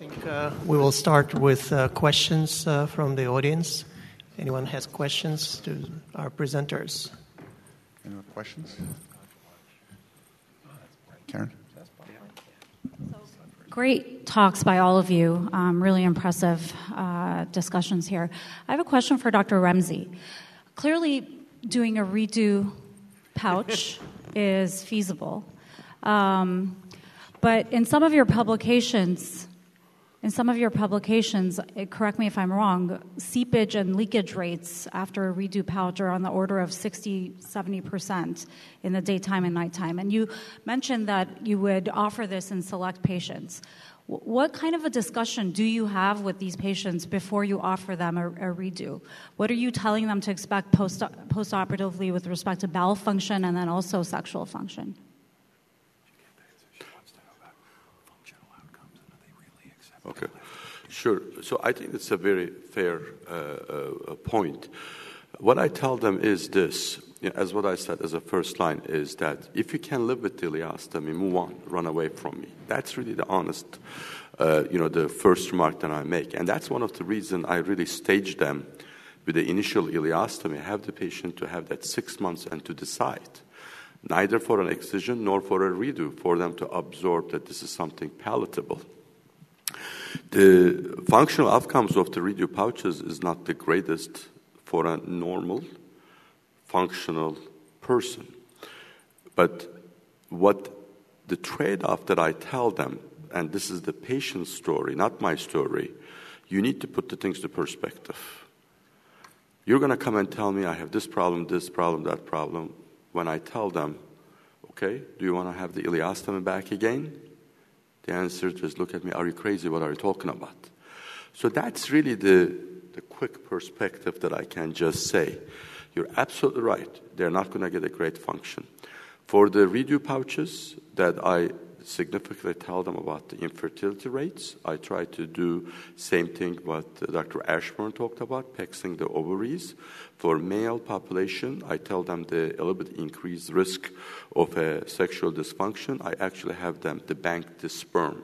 think uh, we will start with uh, questions uh, from the audience. Anyone has questions to our presenters? Any more questions? Karen? Great talks by all of you. Um, really impressive uh, discussions here. I have a question for Dr. Remzi. Clearly, doing a redo pouch is feasible. Um, but in some of your publications, in some of your publications, eh, correct me if I'm wrong, seepage and leakage rates after a redo pouch are on the order of 60, 70% in the daytime and nighttime. And you mentioned that you would offer this in select patients. What kind of a discussion do you have with these patients before you offer them a, a redo? What are you telling them to expect post postoperatively with respect to bowel function and then also sexual function? Okay, sure. So I think it's a very fair uh, uh, point. What I tell them is this, as what I said as a first line, is that if you can live with ileostomy, move on, run away from me. That's really the honest, uh, you know, the first remark that I make. And that's one of the reasons I really stage them with the initial ileostomy, have the patient to have that six months and to decide neither for an excision nor for a redo, for them to absorb that this is something palatable. The functional outcomes of the redo pouches is not the greatest for a normal, functional person. But what the trade off that I tell them, and this is the patient's story, not my story, you need to put the things to perspective. You're going to come and tell me I have this problem, this problem, that problem. When I tell them, okay, do you want to have the ileostomy back again? The answer is look at me, are you crazy? What are you talking about? So that's really the, the quick perspective that I can just say. You're absolutely right. They're not going to get a great function. For the redo pouches that I significantly tell them about the infertility rates. I try to do same thing what Dr. Ashburn talked about, pexing the ovaries. For male population, I tell them the a little bit increased risk of a sexual dysfunction. I actually have them to bank the sperm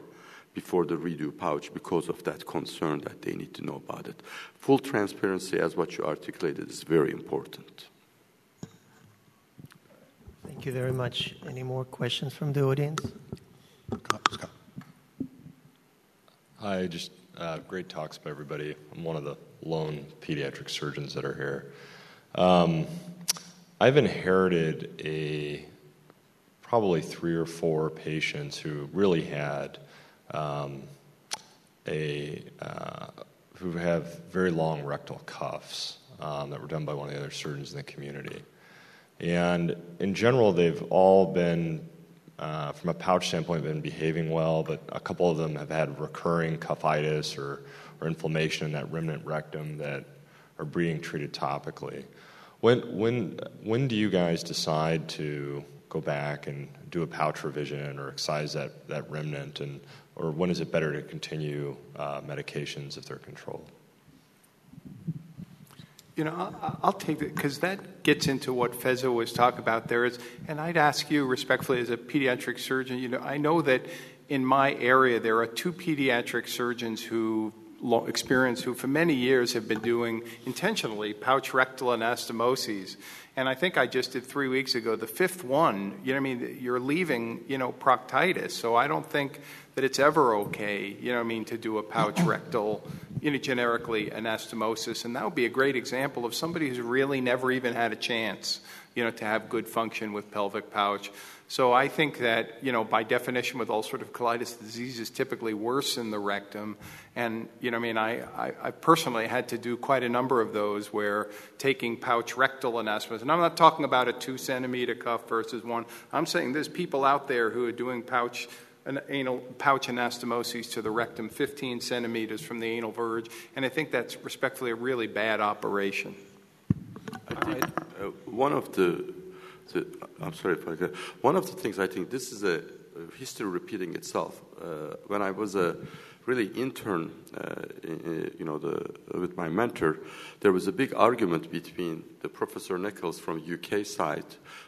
before the redo pouch because of that concern that they need to know about it. Full transparency, as what you articulated, is very important. Thank you very much. Any more questions from the audience? Scott. Hi, just uh, great talks by everybody. I'm one of the lone pediatric surgeons that are here. Um, I've inherited a probably three or four patients who really had um, a uh, who have very long rectal cuffs um, that were done by one of the other surgeons in the community. And in general, they've all been uh, from a pouch standpoint, been behaving well, but a couple of them have had recurring cuffitis or, or inflammation in that remnant rectum that are being treated topically. When, when, when do you guys decide to go back and do a pouch revision or excise that, that remnant, and, or when is it better to continue uh, medications if they're controlled? You know, I'll, take it because that gets into what Feza was talking about. There is, and I'd ask you respectfully as a pediatric surgeon. You know, I know that in my area there are two pediatric surgeons who experience who for many years have been doing intentionally pouch rectal anastomoses and i think i just did three weeks ago the fifth one you know i mean you're leaving you know proctitis so i don't think that it's ever okay you know i mean to do a pouch rectal you know generically anastomosis and that would be a great example of somebody who's really never even had a chance you know to have good function with pelvic pouch so I think that, you know, by definition, with ulcerative colitis, disease is typically worse in the rectum. And, you know, I mean, I, I, I personally had to do quite a number of those where taking pouch rectal anastomosis, and I'm not talking about a two centimeter cuff versus one. I'm saying there's people out there who are doing pouch an anal pouch anastomoses to the rectum 15 centimeters from the anal verge, and I think that's respectfully a really bad operation. Think uh, one of the to, I'm sorry if I get, one of the things I think this is a, history repeating itself. Uh, when I was a really intern, uh, you know, the, with my mentor, there was a big argument between the Professor Nicholls from UK side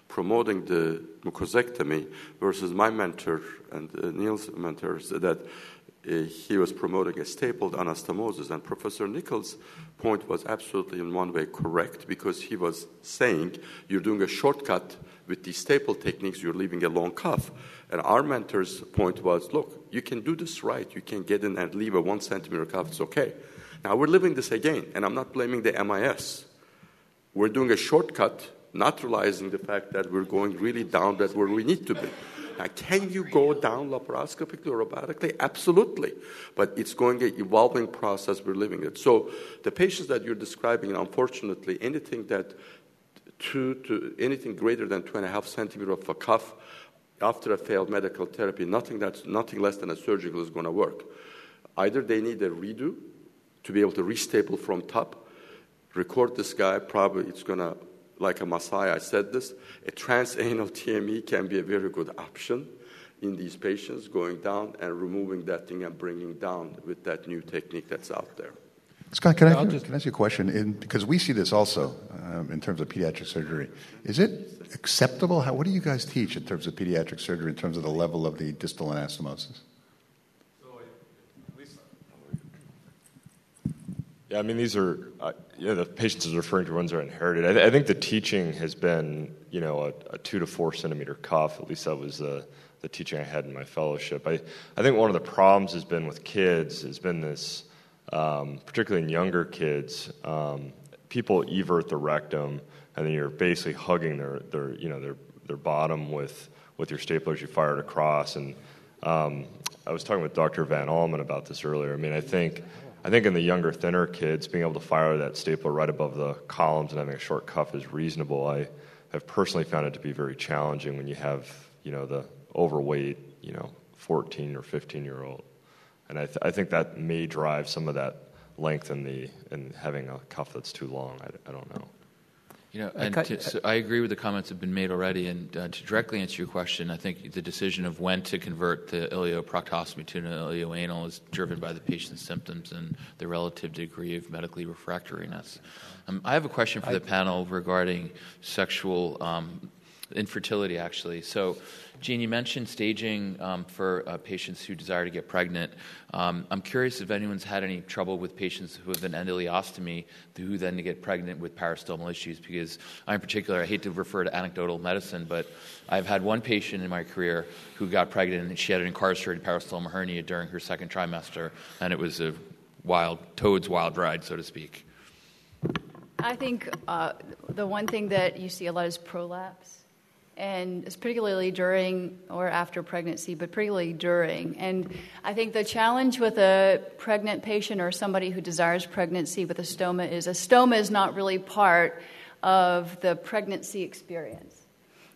promoting the mucosectomy versus my mentor and uh, Neil's mentors that uh, Eh, he was promoting a stapled anastomosis. And Professor Nicholls' point was absolutely, in one way, correct because he was saying you're doing a shortcut with these staple techniques, you're leaving a long cuff. And our mentor's point was look, you can do this right. You can get in and leave a one centimeter cuff, it's okay. Now we're living this again, and I'm not blaming the MIS. We're doing a shortcut, not realizing the fact that we're going really down that where we need to be. Now, can you go down laparoscopically or robotically? Absolutely. But it's going an evolving process we're living it. So the patients that you're describing, unfortunately, anything that two to anything greater than two and a half centimeter of a cuff after a failed medical therapy, nothing that's nothing less than a surgical is going to work. Either they need a redo to be able to restaple from top, record this guy, probably it's going to like a Masai, I said this, a transanal TME can be a very good option in these patients, going down and removing that thing and bringing down with that new technique that's out there. Scott, can I, just, can I ask you a question? In, because we see this also um, in terms of pediatric surgery. Is it acceptable? How, what do you guys teach in terms of pediatric surgery in terms of the level of the distal anastomosis? Yeah, I mean, these are, uh, know, the patients is referring to ones that are inherited. I, th- I, think the teaching has been, you know, a, a, two to four centimeter cuff. At least that was the, the teaching I had in my fellowship. I, I think one of the problems has been with kids has been this, um, particularly in younger kids, um, people evert the rectum, and then you're basically hugging their, their you know, their, their bottom with, with your staplers you fired across. And um, I was talking with Dr. Van Allman about this earlier. I mean, I think I think in the younger, thinner kids, being able to fire that stapler right above the columns and having a short cuff is reasonable. I have personally found it to be very challenging when you have, you know, the overweight, you know, 14 or 15 year old. And I, th- I think that may drive some of that length in the in having a cuff that's too long. I, I don't know. You know, and to, so I agree with the comments that have been made already. And uh, to directly answer your question, I think the decision of when to convert the ileoproctostomy to an ileoanal is driven by the patient's symptoms and the relative degree of medically refractoriness. Um, I have a question for the panel regarding sexual um, infertility, actually. So, Jean, you mentioned staging um, for uh, patients who desire to get pregnant. Um, I'm curious if anyone's had any trouble with patients who have an endometriostomy who then get pregnant with peristomal issues. Because I, in particular, I hate to refer to anecdotal medicine, but I've had one patient in my career who got pregnant and she had an incarcerated peristomal hernia during her second trimester, and it was a wild toad's wild ride, so to speak. I think uh, the one thing that you see a lot is prolapse and it's particularly during or after pregnancy, but particularly during. And I think the challenge with a pregnant patient or somebody who desires pregnancy with a stoma is a stoma is not really part of the pregnancy experience.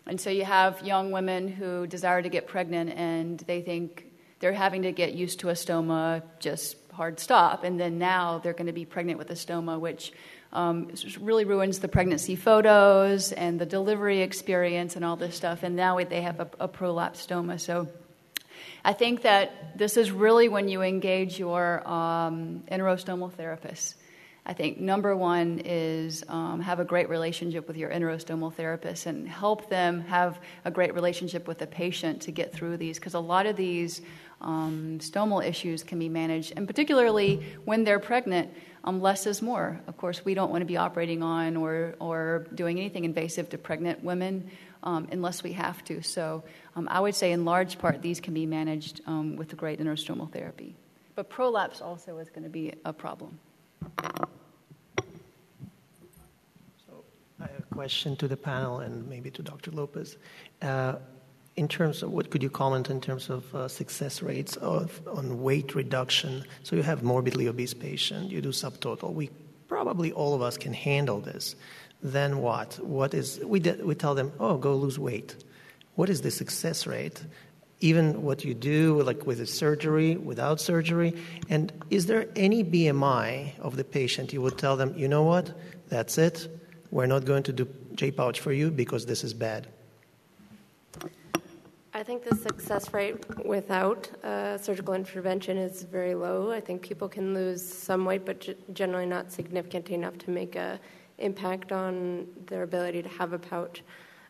And so you have young women who desire to get pregnant and they think they're having to get used to a stoma, just hard stop. And then now they're going to be pregnant with a stoma, which um, really ruins the pregnancy photos and the delivery experience and all this stuff. And now they have a, a prolapse stoma. So I think that this is really when you engage your um, enterostomal therapist. I think number one is um, have a great relationship with your enterostomal therapist and help them have a great relationship with the patient to get through these because a lot of these um, stomal issues can be managed, and particularly when they're pregnant um, less is more. Of course, we don't want to be operating on or, or doing anything invasive to pregnant women um, unless we have to. So um, I would say, in large part, these can be managed um, with the great enterostomal therapy. But prolapse also is going to be a problem. So I have a question to the panel and maybe to Dr. Lopez. Uh, in terms of what could you comment in terms of uh, success rates of on weight reduction? So you have morbidly obese patient, you do subtotal. We probably all of us can handle this. Then what? What is we we tell them, oh, go lose weight. What is the success rate? Even what you do, like with a surgery, without surgery, and is there any BMI of the patient you would tell them, you know what, that's it, we're not going to do J pouch for you because this is bad. I think the success rate without uh, surgical intervention is very low. I think people can lose some weight, but g- generally not significant enough to make an impact on their ability to have a pouch.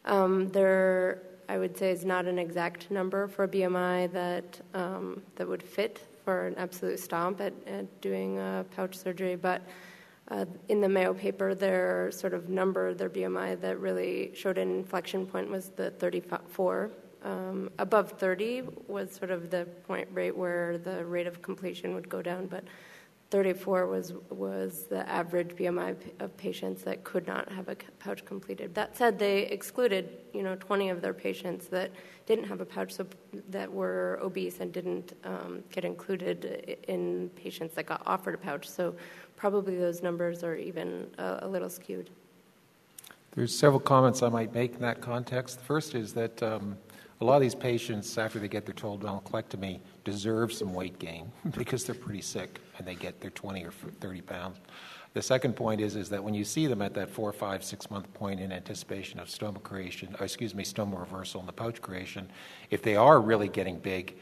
Um, there, I would say, is not an exact number for BMI that um, that would fit for an absolute stomp at, at doing uh, pouch surgery, but uh, in the Mayo paper, their sort of number, their BMI that really showed an inflection point was the 34. Um, above 30 was sort of the point rate where the rate of completion would go down, but 34 was was the average BMI of patients that could not have a pouch completed. That said, they excluded you know 20 of their patients that didn't have a pouch, so that were obese and didn't um, get included in patients that got offered a pouch. So probably those numbers are even a, a little skewed. There's several comments I might make in that context. The first is that um, a lot of these patients, after they get their total colectomy, deserve some weight gain because they're pretty sick and they get their 20 or 30 pounds. The second point is, is that when you see them at that four, five, six month point in anticipation of stoma creation, or excuse me, stoma reversal and the pouch creation, if they are really getting big,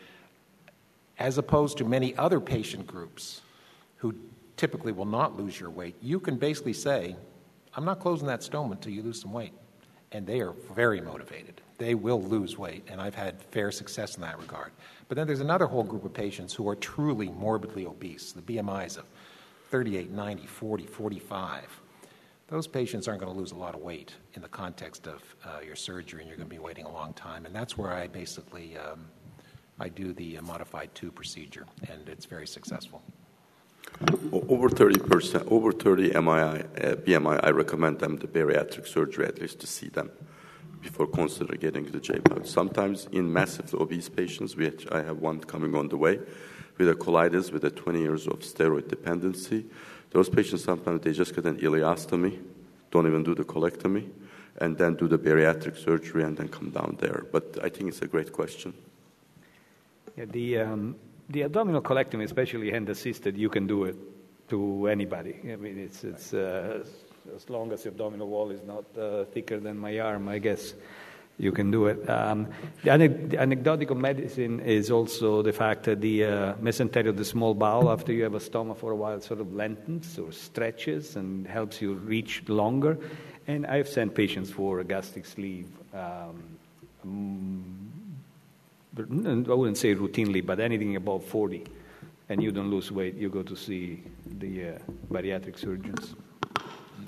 as opposed to many other patient groups who typically will not lose your weight, you can basically say, I'm not closing that stoma until you lose some weight. And they are very motivated. They will lose weight, and I've had fair success in that regard. But then there's another whole group of patients who are truly morbidly obese, the BMIs of 38, 90, 40, 45. Those patients aren't going to lose a lot of weight in the context of uh, your surgery, and you're going to be waiting a long time. And that's where I basically um, I do the uh, modified two procedure, and it's very successful. Over 30%, over 30 MI, uh, BMI, I recommend them the bariatric surgery at least to see them before consider getting the J pouch. Sometimes in massively obese patients, which I have one coming on the way, with a colitis with a 20 years of steroid dependency, those patients sometimes they just get an ileostomy, don't even do the colectomy, and then do the bariatric surgery and then come down there. But I think it's a great question. Yeah, the um, the abdominal colectomy, especially hand assisted, you can do it to anybody. I mean, it's it's. Uh, as long as the abdominal wall is not uh, thicker than my arm, I guess you can do it. Um, the, anecdotal medicine is also the fact that the uh, mesentery of the small bowel, after you have a stoma for a while, sort of lengthens or stretches and helps you reach longer. And I've sent patients for a gastric sleeve. Um, mm, I wouldn't say routinely, but anything above 40, and you don't lose weight, you go to see the uh, bariatric surgeons.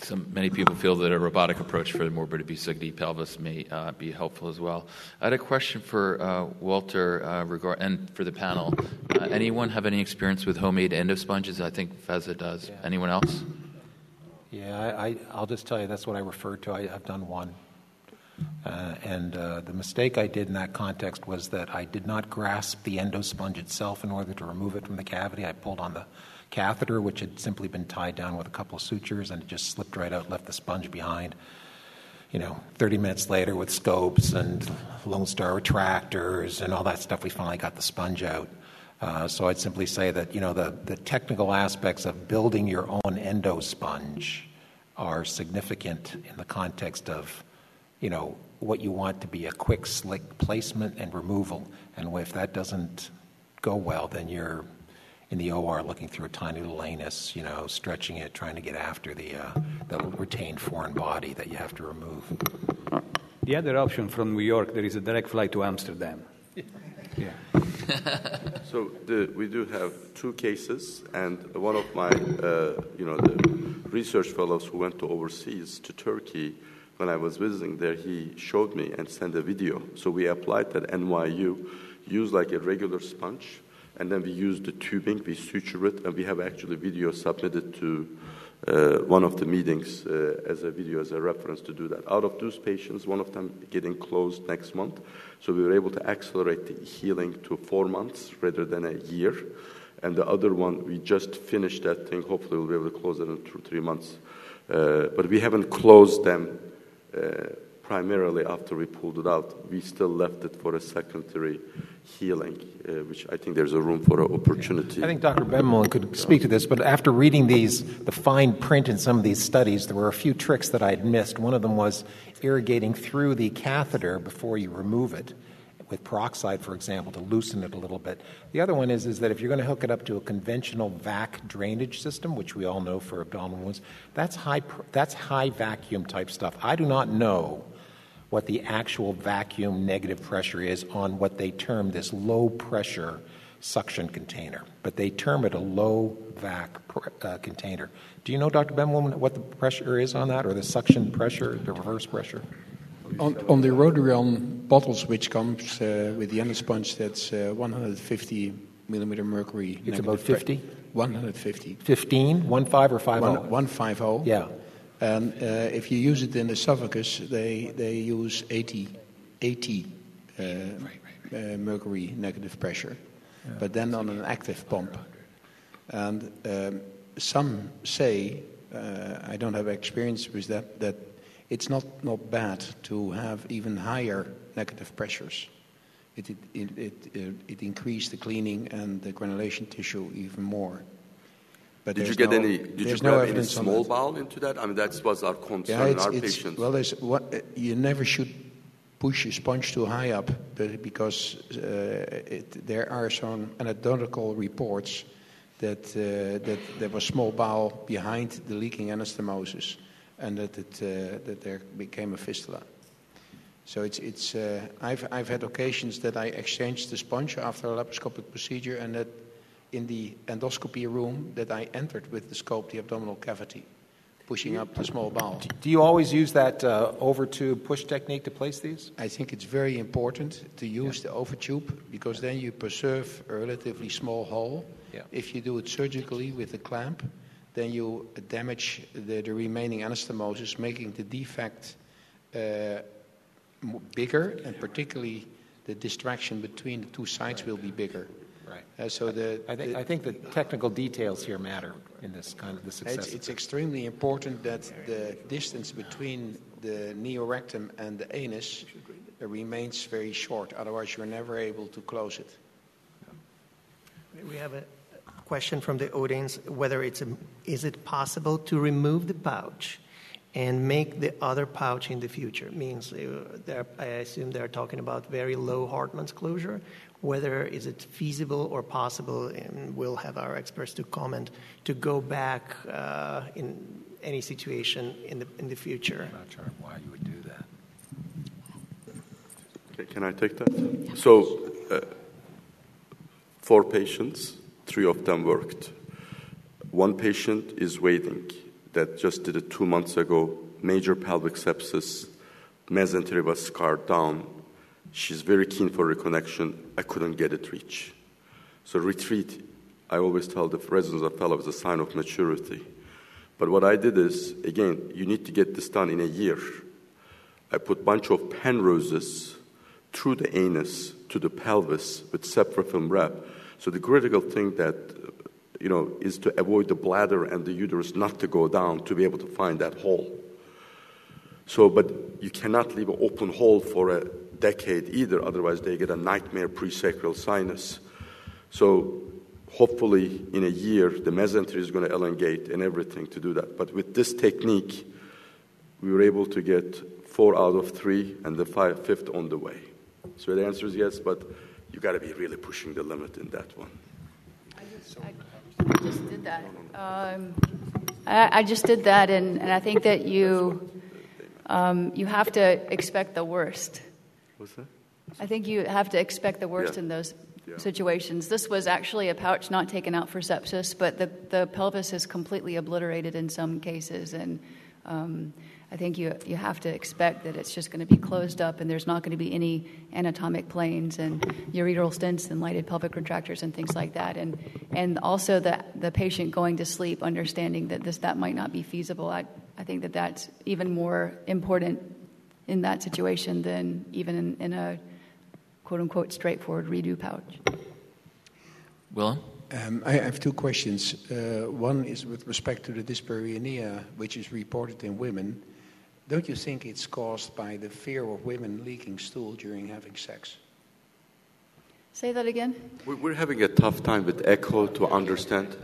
Some, many people feel that a robotic approach for the morbid obesity pelvis may uh, be helpful as well. I had a question for uh, Walter uh, regard, and for the panel. Uh, anyone have any experience with homemade endosponges? I think Feza does. Yeah. Anyone else? Yeah, I, will just tell you that's what I referred to. I, have done one. Uh, and uh, the mistake I did in that context was that I did not grasp the endosponge itself in order to remove it from the cavity. I pulled on the catheter, which had simply been tied down with a couple of sutures, and it just slipped right out, left the sponge behind. You know, 30 minutes later, with scopes and Lone Star retractors and all that stuff, we finally got the sponge out. Uh, so I'd simply say that you know the, the technical aspects of building your own endosponge are significant in the context of you know what you want to be a quick, slick placement and removal. And if that doesn't go well, then you're in the OR looking through a tiny little anus, you know, stretching it, trying to get after the, uh, the retained foreign body that you have to remove. The other option from New York, there is a direct flight to Amsterdam. Yeah. so the, we do have two cases, and one of my, uh, you know, the research fellows who went to overseas to Turkey, when I was visiting there, he showed me and sent a video. So we applied that NYU, used like a regular sponge, and then we use the tubing, we suture it, and we have actually video submitted to uh, one of the meetings uh, as a video, as a reference to do that. Out of those patients, one of them getting closed next month, so we were able to accelerate the healing to four months rather than a year. And the other one, we just finished that thing. Hopefully, we'll be able to close it in two, three months. Uh, but we haven't closed them uh, primarily after we pulled it out. We still left it for a secondary healing, uh, which I think there's a room for an opportunity. I think Dr. Bemelman could speak to this, but after reading these, the fine print in some of these studies, there were a few tricks that I had missed. One of them was irrigating through the catheter before you remove it with peroxide, for example, to loosen it a little bit. The other one is, is that if you're going to hook it up to a conventional vac drainage system, which we all know for abdominal wounds, that's high, that's high vacuum type stuff. I do not know what the actual vacuum negative pressure is on what they term this low pressure suction container, but they term it a low vac uh, container. Do you know, Dr. Bemelman, what the pressure is on that, or the suction pressure, the reverse pressure? On, on the Rodurion bottles, which comes uh, with the Endosponge, that's uh, 150 millimeter mercury. It's about 50? 150. 15? 1 5 or 5 1, 150. Yeah. And uh, if you use it in the esophagus, they, they use 80, 80 uh, right, right. Uh, mercury negative pressure. Yeah. But then on an active pump. And um, some say, uh, I don't have experience with that, that it's not, not bad to have even higher negative pressures. It, it, it, it, it increased the cleaning and the granulation tissue even more. But did you get no, any? Did you grab no any small bowel into that? I mean, that was our concern yeah, in our patients. Well, what, you never should push a sponge too high up, because uh, it, there are some anecdotal reports that uh, that there was small bowel behind the leaking anastomosis, and that it uh, that there became a fistula. So it's, it's, uh, I've, I've had occasions that I exchanged the sponge after a laparoscopic procedure and that in the endoscopy room that I entered with the scope the abdominal cavity, pushing up the small bowel. Do you always use that uh, over tube push technique to place these? I think it's very important to use yeah. the over tube because then you preserve a relatively small hole. Yeah. If you do it surgically with a clamp, then you damage the, the remaining anastomosis, making the defect uh, bigger, and particularly the distraction between the two sides will be bigger. Right. Uh, so the I, think, the I think the technical details here matter in this kind of the success. It's, it's extremely important that the distance between the neorectum and the anus remains very short. Otherwise, you're never able to close it. We have a question from the audience: whether it's a, is it possible to remove the pouch and make the other pouch in the future. Means I assume they're talking about very low Hartmann's closure. Whether is it feasible or possible, and we'll have our experts to comment to go back uh, in any situation in the in the future. I'm not sure why you would do that. Okay, can I take that? So, uh, four patients, three of them worked. One patient is waiting that just did it two months ago, major pelvic sepsis, mesentery was scarred down. She's very keen for reconnection. I couldn't get it reach. So retreat, I always tell the residents of fellow is a sign of maturity. But what I did is, again, you need to get this done in a year. I put bunch of Penroses through the anus to the pelvis with Seprafilm wrap. So the critical thing that you know, is to avoid the bladder and the uterus not to go down to be able to find that hole. So, but you cannot leave an open hole for a decade either, otherwise they get a nightmare presacral sinus. So, hopefully, in a year, the mesentery is going to elongate and everything to do that. But with this technique, we were able to get four out of three and the five, fifth on the way. So the answer is yes, but you got to be really pushing the limit in that one. I just, I, I just did that. Um, I, I, just did that, and, and I think that you um, you have to expect the worst. What's that? I think you have to expect the worst yeah. in those yeah. situations. This was actually a pouch not taken out for sepsis, but the, the pelvis is completely obliterated in some cases, and um, I think you, you have to expect that it's just going to be closed up and there's not going to be any anatomic planes and ureteral stents and lighted pelvic retractors and things like that. And, and also the, the patient going to sleep, understanding that this, that might not be feasible. I, I think that that's even more important in that situation than even in, in a quote unquote straightforward redo pouch. Willem? Um, I have two questions. Uh, one is with respect to the dyspareunia, which is reported in women. Don't you think it's caused by the fear of women leaking stool during having sex? Say that again. We're having a tough time with echo to understand.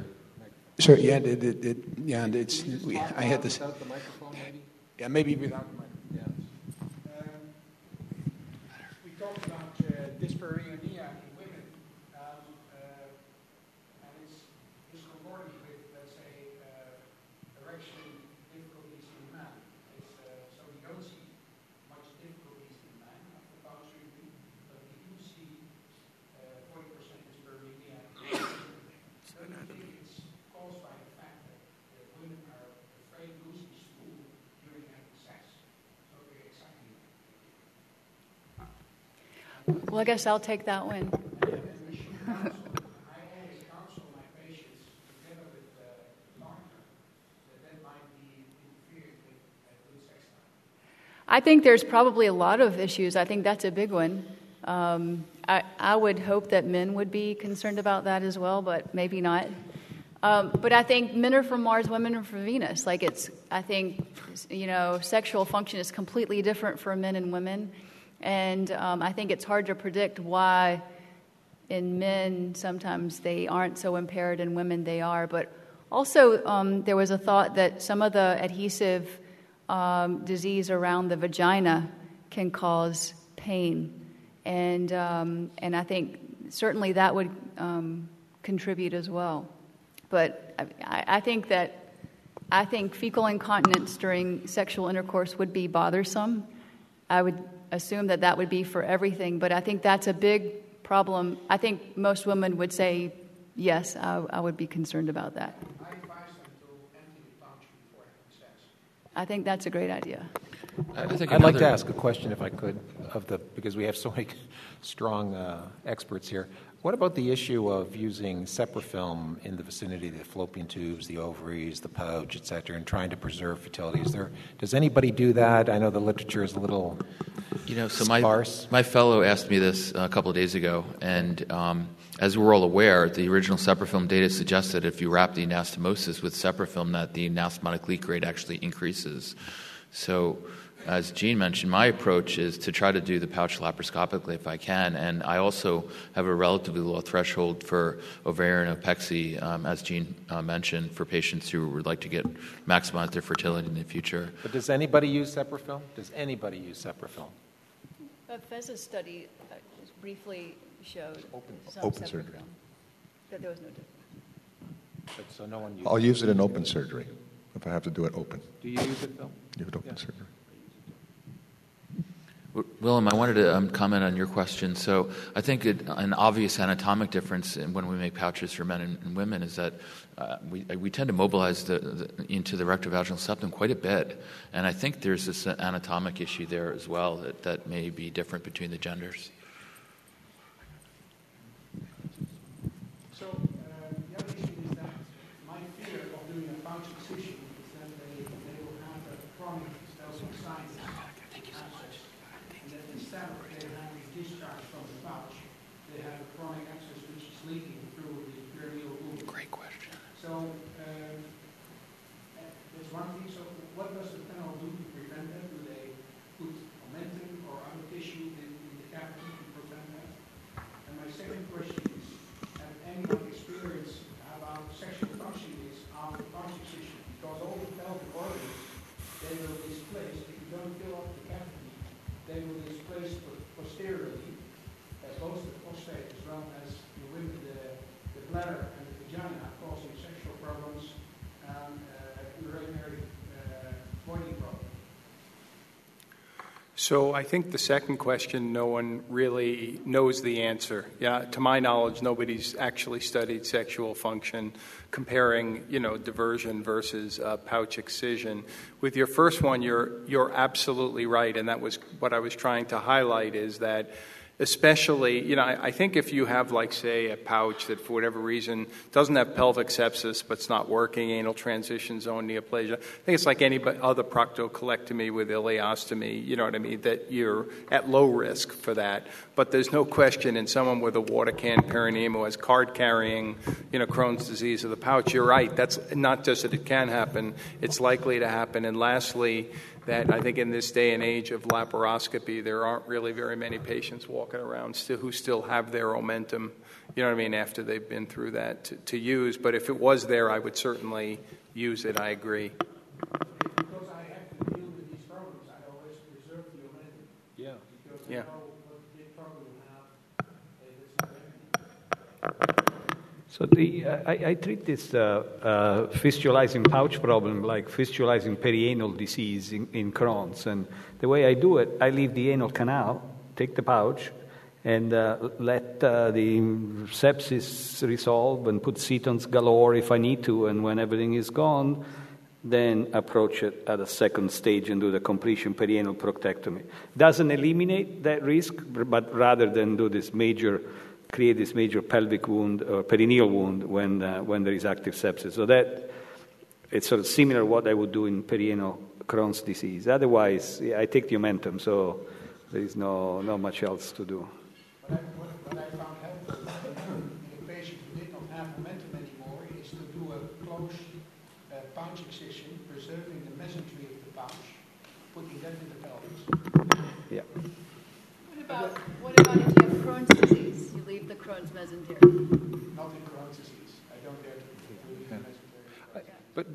Sir, yeah, the, the, the, yeah, it's. We, I had this. Without the microphone, maybe. Yeah, maybe without the microphone. Yeah. Um, we talked about uh, dyspareunia Well, I guess I'll take that one. I think there's probably a lot of issues. I think that's a big one. Um, I, I would hope that men would be concerned about that as well, but maybe not. Um, but I think men are from Mars, women are from Venus. Like it's, I think, you know, sexual function is completely different for men and women, and um, I think it's hard to predict why in men sometimes they aren't so impaired, and women they are. But also, um, there was a thought that some of the adhesive um, disease around the vagina can cause pain, and um, and I think certainly that would um, contribute as well. But I, I think that I think fecal incontinence during sexual intercourse would be bothersome. I would assume that that would be for everything, but I think that's a big problem. I think most women would say, yes, I, I would be concerned about that. I think that's a great idea. I think I'd like to ask a question, if I could, of the because we have so many strong uh, experts here. What about the issue of using Seprafilm in the vicinity of the fallopian tubes, the ovaries, the pouch, et cetera, and trying to preserve fertility? Is there, does anybody do that? I know the literature is a little you know, so sparse. my, my fellow asked me this a couple of days ago, and um, as we're all aware, the original Seprafilm data suggested if you wrap the anastomosis with Seprafilm that the anastomotic leak rate actually increases. So as Jean mentioned, my approach is to try to do the pouch laparoscopically if I can, and I also have a relatively low threshold for ovarian opexy, um, as Jean uh, mentioned, for patients who would like to get maximize their fertility in the future. But does anybody use Seprafilm? Does anybody use Seprafilm? A Feza study uh, just briefly showed open, some open surgery. that there was no difference. But so no one uses I'll use it in open surgery if I have to do it open. Do you use it, Phil? Do it open Yeah. surgery. Willem, I wanted to um, comment on your question. So, I think it, an obvious anatomic difference in when we make pouches for men and, and women is that uh, we, we tend to mobilize the, the, into the rectovaginal septum quite a bit. And I think there's this anatomic issue there as well that, that may be different between the genders. So uh, the other is that my fear of doing a pouch excision is that they, have a chronic stelzing sinus abscess. And that instead of they having discharge from the pouch, they have a chronic abscess which is leaking through the perineal wound. Great question. So um, uh, that's one thing. So what does the panel do to prevent that? Do they put omentum or other tissue in, in the cavity to prevent that? And my second question is, have anyone experienced about sexual function is after pouch excision? Because all the pelvic organs, they will displace, if you don't fill up the cavity, they will displace po- posteriorly, as both the prostate as well as women, the, the bladder and the vagina, causing sexual problems and uh, urinary uh, voiding problems. So I think the second question, no one really knows the answer. Yeah, to my knowledge, nobody's actually studied sexual function, comparing, you know, diversion versus uh, pouch excision. With your first one, you're you're absolutely right, and that was what I was trying to highlight is that especially, you know, I, think if you have, like, say, a pouch that for whatever reason doesn't have pelvic sepsis but it's not working, anal transition zone neoplasia, I think it's like any other proctocolectomy with ileostomy, you know what I mean, that you're at low risk for that. But there's no question in someone with a water can perineum who has card carrying, you know, Crohn's disease of the pouch, you're right. That's not just that it can happen, it's likely to happen. And lastly, that I think in this day and age of laparoscopy, there aren't really very many patients walking around still, who still have their omentum, you know what I mean, after they've been through that to, to use. But if it was there, I would certainly use it. I agree. Because I have to deal with these problems, I always preserve the omentum. Yeah. Yeah. So the, uh, I, I treat this uh, uh, fistulizing pouch problem like fistulizing perianal disease in, in Crohn's. And the way I do it, I leave the anal canal, take the pouch, and uh, let uh, the sepsis resolve and put setons galore if I need to. And when everything is gone, then approach it at a second stage and do the completion perianal proctectomy. Doesn't eliminate that risk, but rather than do this major, create this major pelvic wound or perineal wound when, uh, when there is active sepsis. So that it's sort of similar to what I would do in perianal Crohn's disease. Otherwise, yeah, I take the omentum, so there is no, not much else to do. What I, what, what I found helpful in a patient who did not have omentum anymore is to do a closed uh, pouch excision, preserving the mesentery of the pouch, putting that in the pelvis. Yeah. What about, what about if you have Crohn's disease? You I don't do. But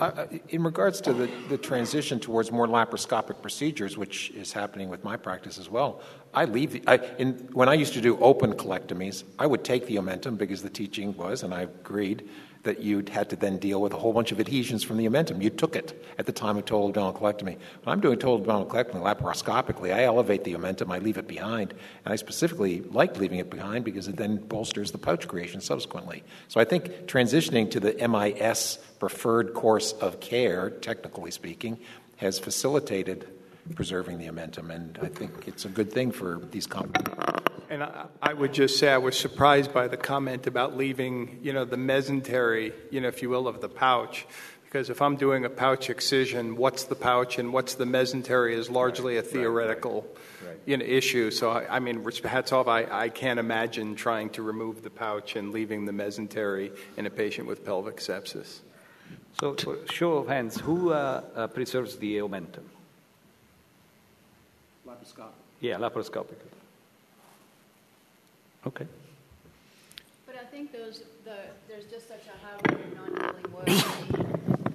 uh, in regards to the, the transition towards more laparoscopic procedures, which is happening with my practice as well, I leave. The, I, in, when I used to do open colectomies, I would take the omentum because the teaching was, and I agreed, that you'd had to then deal with a whole bunch of adhesions from the omentum. You took it at the time of total abdominal. When I'm doing total abdominal laparoscopically, I elevate the omentum, I leave it behind, and I specifically like leaving it behind because it then bolsters the pouch creation subsequently. So I think transitioning to the MIS preferred course of care, technically speaking, has facilitated preserving the omentum, and I think it's a good thing for these companies. And I, I, would just say I was surprised by the comment about leaving, you know, the mesentery, you know, if you will, of the pouch. Because if I'm doing a pouch excision, what's the pouch and what's the mesentery is largely a theoretical right. you know, issue. So, I, I, mean, hats off, I, I can't imagine trying to remove the pouch and leaving the mesentery in a patient with pelvic sepsis. So, show of hands, who uh, uh, preserves the omentum? Laparoscopic. Yeah, laparoscopic. Okay. But I think those, the, there's just such a high rate of non-healing wound.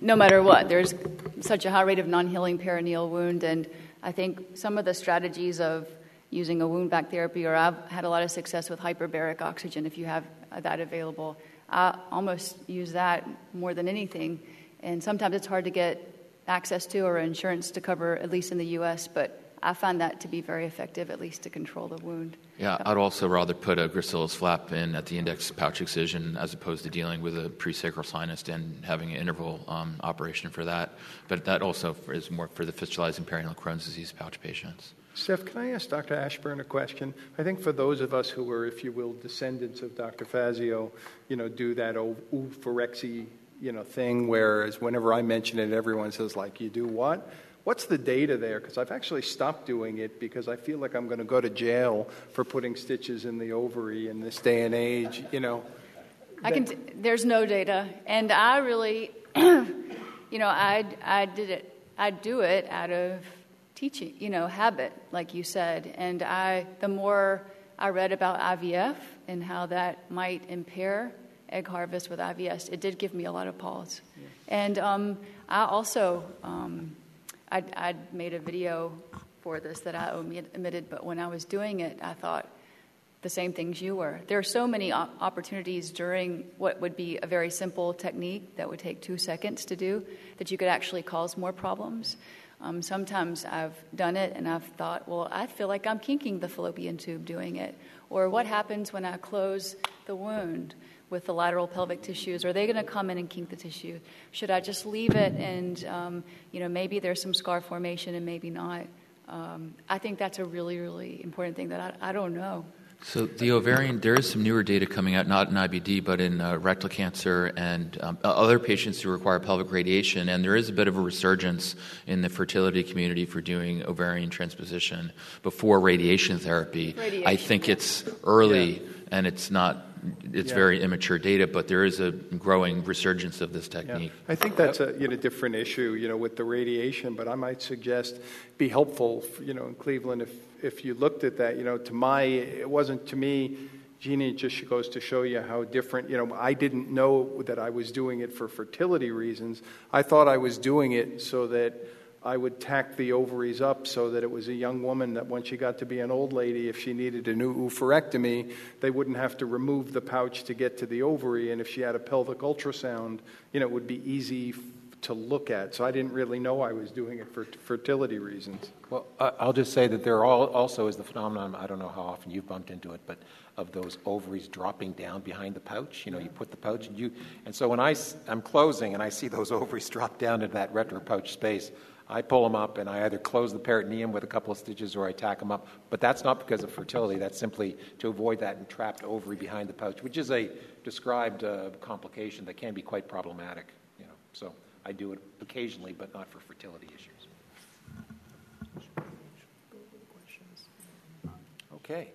No matter what, there's such a high rate of non-healing perineal wound, and I think some of the strategies of using a wound vac therapy, or I've had a lot of success with hyperbaric oxygen if you have that available. I almost use that more than anything, and sometimes it's hard to get access to or insurance to cover, at least in the U.S. But I find that to be very effective, at least to control the wound. Yeah, I'd also rather put a gracilis flap in at the index pouch excision as opposed to dealing with a presacral sinus and having an interval um, operation for that. But that also is more for the fistulizing perineal Crohn's disease pouch patients. Steph, can I ask Dr. Ashburn a question? I think for those of us who are, if you will, descendants of Dr. Fazio, you know, do that oophoropexy, you know, thing, whereas whenever I mention it, everyone says, like, you do what? What's the data there? Because I've actually stopped doing it because I feel like I'm going to go to jail for putting stitches in the ovary in this day and age. You know, I can. T- there's no data, and I really, you know, I I did it. I do it out of teaching, you know, habit, like you said. And I, the more I read about IVF and how that might impair egg harvest with IVF, it did give me a lot of pause. Yeah. And um, I also. Um, I'd, I'd made a video for this that I omitted, but when I was doing it, I thought the same things you were. There are so many opportunities during what would be a very simple technique that would take two seconds to do that you could actually cause more problems. Um, sometimes I've done it and I've thought, well, I feel like I'm kinking the fallopian tube doing it. Or what happens when I close the wound? With the lateral pelvic tissues? Are they going to come in and kink the tissue? Should I just leave it and, um, you know, maybe there's some scar formation and maybe not? Um, I think that's a really, really important thing that I, I don't know. So the ovarian, there is some newer data coming out, not in IBD, but in uh, rectal cancer and um, other patients who require pelvic radiation. And there is a bit of a resurgence in the fertility community for doing ovarian transposition before radiation therapy. Radiation, I think yeah. it's early yeah. and it's not it's Yeah. very immature data, but there is a growing resurgence of this technique. I think that's a you know, different issue, you know, with the radiation. But I might suggest be helpful, you know, in Cleveland if if you looked at that. You know, to my it wasn't to me. Jeannie, it just goes to show you how different. You know, I didn't know that I was doing it for fertility reasons. I thought I was doing it so that I would tack the ovaries up so that it was a young woman that when she got to be an old lady, if she needed a new oophorectomy, they wouldn't have to remove the pouch to get to the ovary. And if she had a pelvic ultrasound, you know, it would be easy to look at. So I didn't really know I was doing it for fertility reasons. Well, I'll just say that there also is the phenomenon, I don't know how often you've bumped into it, but of those ovaries dropping down behind the pouch. You know, you put the pouch and you, and so when I, I'm closing and I see those ovaries drop down into that retro pouch space, I pull them up and I either close the peritoneum with a couple of stitches or I tack them up. But that's not because of fertility. That's simply to avoid that entrapped ovary behind the pouch, which is a described uh, complication that can be quite problematic. You know, so I do it occasionally, but not for fertility issues. Okay.